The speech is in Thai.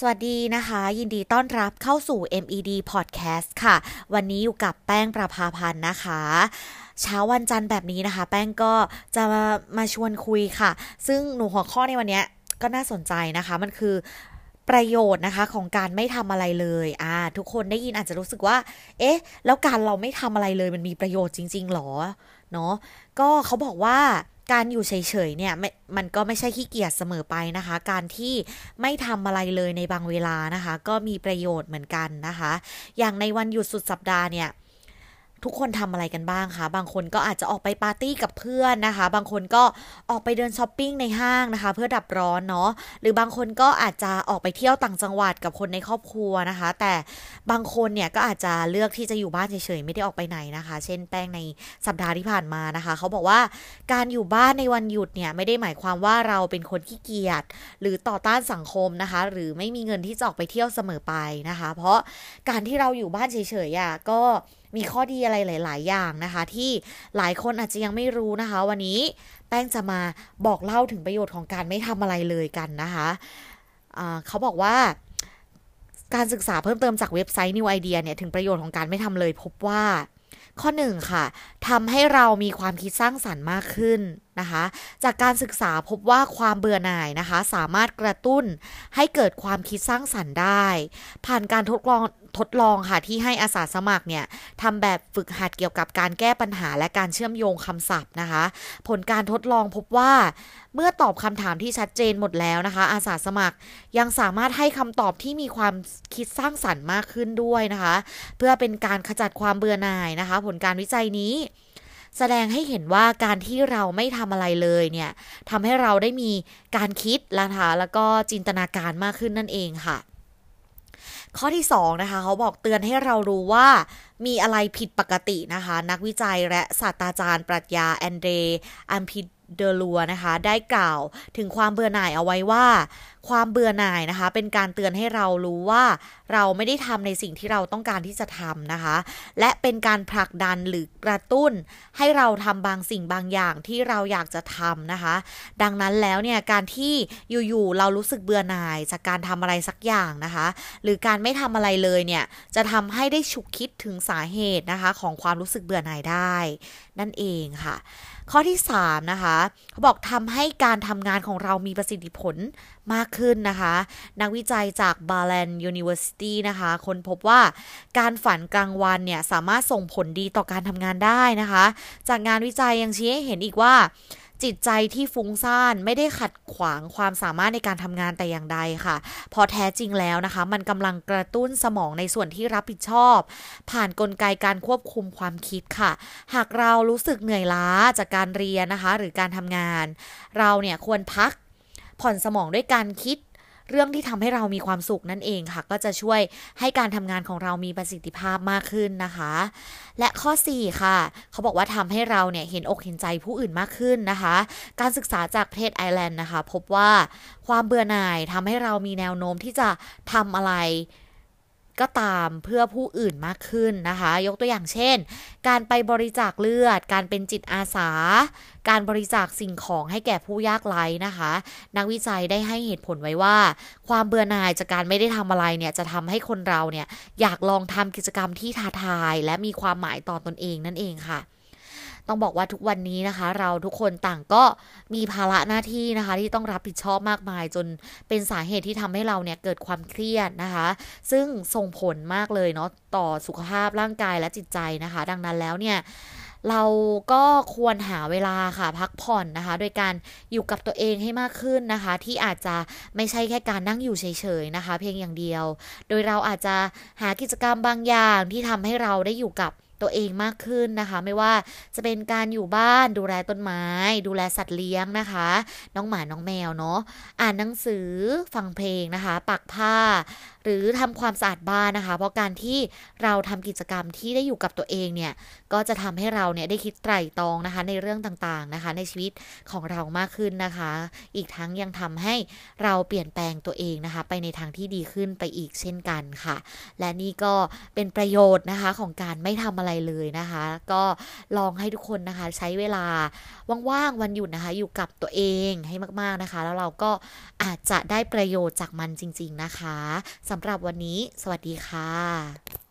สวัสดีนะคะ ยินดีต้อนรับเข้าสู่ MED Podcast ค่ะ วันนี้อยู่กับแป้งประภาพันธ์นะคะเช้าวันจันทร์แบบนี้นะคะ แป้งก็จะมามาชวนคุยค่ะ ซึ่งหนูหัวข้อในวันนี้ก็น่าสนใจนะคะ มันคือประโยชน์นะคะของการไม่ทำอะไรเลยอ่าทุกคนได้ยินอาจจะรู้สึกว่า เอ๊ะ แล้วการเราไม่ทำอะไรเลยมันมีประโยชน์จริง ๆหรอเนาะก็เขาบอกว่า การอยู่เฉยๆเนี่ยมันก็ไม่ใช่ขี้เกียจเสมอไปนะคะ การที่ไม่ทำอะไรเลยในบางเวลานะคะ ก็มีประโยชน์เหมือนกันนะคะ อย่างในวันหยุดสุดสัปดาห์เนี่ย ทุกคนทำอะไรกันบ้างคะ บางคนก็อาจจะออกไปปาร์ตี้กับเพื่อนนะคะ บางคนก็ออกไปเดินช้อปปิ้งในห้างนะคะ เพื่อดับร้อนเนาะ หรือบางคนก็อาจจะออกไปเที่ยวต่างจังหวัดกับคนในครอบครัวนะคะ แต่บางคนเนี่ยก็อาจจะเลือกที่จะอยู่บ้านเฉยๆไม่ได้ออกไปไหนนะคะ เช่นแป้งในสัปดาห์ที่ผ่านมานะคะ เขาบอกว่าการอยู่บ้านในวันหยุดเนี่ยไม่ได้หมายความว่าเราเป็นคนขี้เกียจหรือต่อต้านสังคมนะคะ หรือไม่มีเงินที่จะออกไปเที่ยวเสมอไปนะคะ เพราะการที่เราอยู่บ้านเฉยๆอะก็มีข้อดีอะไรหลาย ๆ อย่างนะคะ ที่หลายคนอาจจะยังไม่รู้นะคะ วันนี้แป้งจะมาบอกเล่าถึงประโยชน์ของการไม่ทำอะไรเลยกันนะคะะเขาบอกว่าการศึกษาเพิ่มเติมจากเว็บไซต์ New Idea เนี่ย ถึงประโยชน์ของการไม่ทำเลยพบว่า ข้อหนึ่งค่ะทำให้เรามีความคิดสร้างสรรค์มากขึ้นนะคะ จากการศึกษาพบว่าความเบื่อหน่ายนะคะ สามารถกระตุ้นให้เกิดความคิดสร้างสรรค์ได้ ผ่านการทดลอง ทดลองค่ะที่ให้อาสาสมัครเนี่ยทำแบบฝึกหัดเกี่ยวกับการแก้ปัญหาและการเชื่อมโยงคำศัพท์นะคะ ผลการทดลองพบว่าเมื่อตอบคำถามที่ชัดเจนหมดแล้วนะคะ อาสาสมัครยังสามารถให้คำตอบที่มีความคิดสร้างสรรค์มากขึ้นด้วยนะคะ เพื่อเป็นการขจัดความเบื่อหน่ายนะคะ ผลการวิจัยนี้แสดงให้เห็นว่าการที่เราไม่ทำอะไรเลยเนี่ยทำให้เราได้มีการคิดนะคะแล้วก็จินตนาการมากขึ้นนั่นเองค่ะ ข้อที่2นะคะเขาบอกเตือนให้เรารู้ว่ามีอะไรผิดปกตินะคะ นักวิจัยและศาสตราจารย์ปรัชญาแอนเดรอัมพิ เดลัวนะคะ ได้กล่าวถึงความเบื่อหน่ายเอาไว้ว่า ความเบื่อหน่ายนะคะ เป็นการเตือนให้เรารู้ว่า เราไม่ได้ทำในสิ่งที่เราต้องการที่จะทำนะคะ และเป็นการผลักดันหรือกระตุ้น ให้เราทำบางสิ่งบางอย่างที่เราอยากจะทำนะคะ ดังนั้นแล้วเนี่ยการที่อยู่ๆเรารู้สึกเบื่อหน่าย จากการทำอะไรสักอย่างนะคะ หรือการไม่ทำอะไรเลยเนี่ยจะทำให้ได้ฉุกคิดถึงสาเหตุนะคะ ของความรู้สึกเบื่อหน่ายได้ นั่นเองค่ะ ข้อที่ 3 นะคะเขาบอกทำให้การทำงานของเรามีประสิทธิผลมากขึ้นนะคะ นักวิจัยจาก b a l a n University นะคะคนพบว่าการฝันกลางวันเนี่ย สามารถส่งผลดีต่อการทำงานได้นะคะ จากงานวิจัยยังชี้ให้เห็นอีกว่า จิตใจที่ฟุ้งซ่านไม่ได้ขัดขวางความสามารถในการทำงานแต่อย่างใดค่ะ พอแท้จริงแล้วนะคะ มันกำลังกระตุ้นสมองในส่วนที่รับผิดชอบ ผ่านนกลไกการควบคุมความคิดค่ะ หากเรารู้สึกเหนื่อยล้าจากการเรียนนะคะ หรือการทำงาน เราเนี่ยควรพักผ่อนสมองด้วยการคิด เรื่องที่ทำให้เรามีความสุขนั่นเองค่ะ ก็จะช่วยให้การทำงานของเรามีประสิทธิภาพมากขึ้นนะคะ และข้อ 4 ค่ะ เขาบอกว่าทำให้เราเนี่ยเห็นอกเห็นใจผู้อื่นมากขึ้นนะคะ การศึกษาจากประเทศไอร์แลนด์นะคะ พบว่าความเบื่อหน่ายทำให้เรามีแนวโน้มที่จะทำอะไร ก็ตามเพื่อผู้อื่นมากขึ้นนะคะ ยกตัวอย่างเช่น การไปบริจาคเลือด การเป็นจิตอาสา การบริจาคสิ่งของให้แก่ผู้ยากไร้นะคะ นักวิจัยได้ให้เหตุผลไว้ว่า ความเบื่อหน่ายจากการไม่ได้ทำอะไรเนี่ยจะทำให้คนเราเนี่ยอยากลองทำกิจกรรมที่ท้าทาย และมีความหมายต่อตอนเองนั่นเองค่ะ ต้องบอกว่าทุกวันนี้นะคะ เราทุกคนต่างก็มีภาระหน้าที่นะคะ ที่ต้องรับผิดชอบมากมาย จนเป็นสาเหตุที่ทำให้เราเนี่ยเกิดความเครียดนะคะ ซึ่งส่งผลมากเลยเนาะต่อสุขภาพร่างกายและจิตใจนะคะ ดังนั้นแล้วเนี่ยเราก็ควรหาเวลาค่ะพักผ่อนนะคะ โดยการอยู่กับตัวเองให้มากขึ้นนะคะ ที่อาจจะไม่ใช่แค่การนั่งอยู่เฉยๆนะคะ เพียงอย่างเดียว โดยเราอาจจะหากิจกรรมบางอย่างที่ทำให้เราได้อยู่กับ ตัวเองมากขึ้นนะคะ ไม่ว่าจะเป็นการอยู่บ้านดูแลต้นไม้ ดูแลสัตว์เลี้ยงนะคะ น้องหมาน้องแมวเนาะอ่านหนังสือฟังเพลงนะคะ ปักผ้า หรือทำความสะอาดบ้านนะคะ เพราะการที่เราทำกิจกรรมที่ได้อยู่กับตัวเองเนี่ย ก็จะทำให้เราเนี่ยได้คิดไตร่ตรองนะคะ ในเรื่องต่างๆนะคะ ในชีวิตของเรามากขึ้นนะคะ อีกทั้งยังทำให้เราเปลี่ยนแปลงตัวเองนะคะ ไปในทางที่ดีขึ้นไปอีกเช่นกันค่ะ และนี่ก็เป็นประโยชน์นะคะของการไม่ทำอะไรเลยนะคะ ก็ลองให้ทุกคนนะคะใช้เวลาว่างๆวันหยุดนะคะ อยู่กับตัวเองให้มาก ๆนะคะ แล้วเราก็อาจจะได้ประโยชน์จากมันจริง ๆนะคะสำหรับวันนี้ สวัสดีค่ะ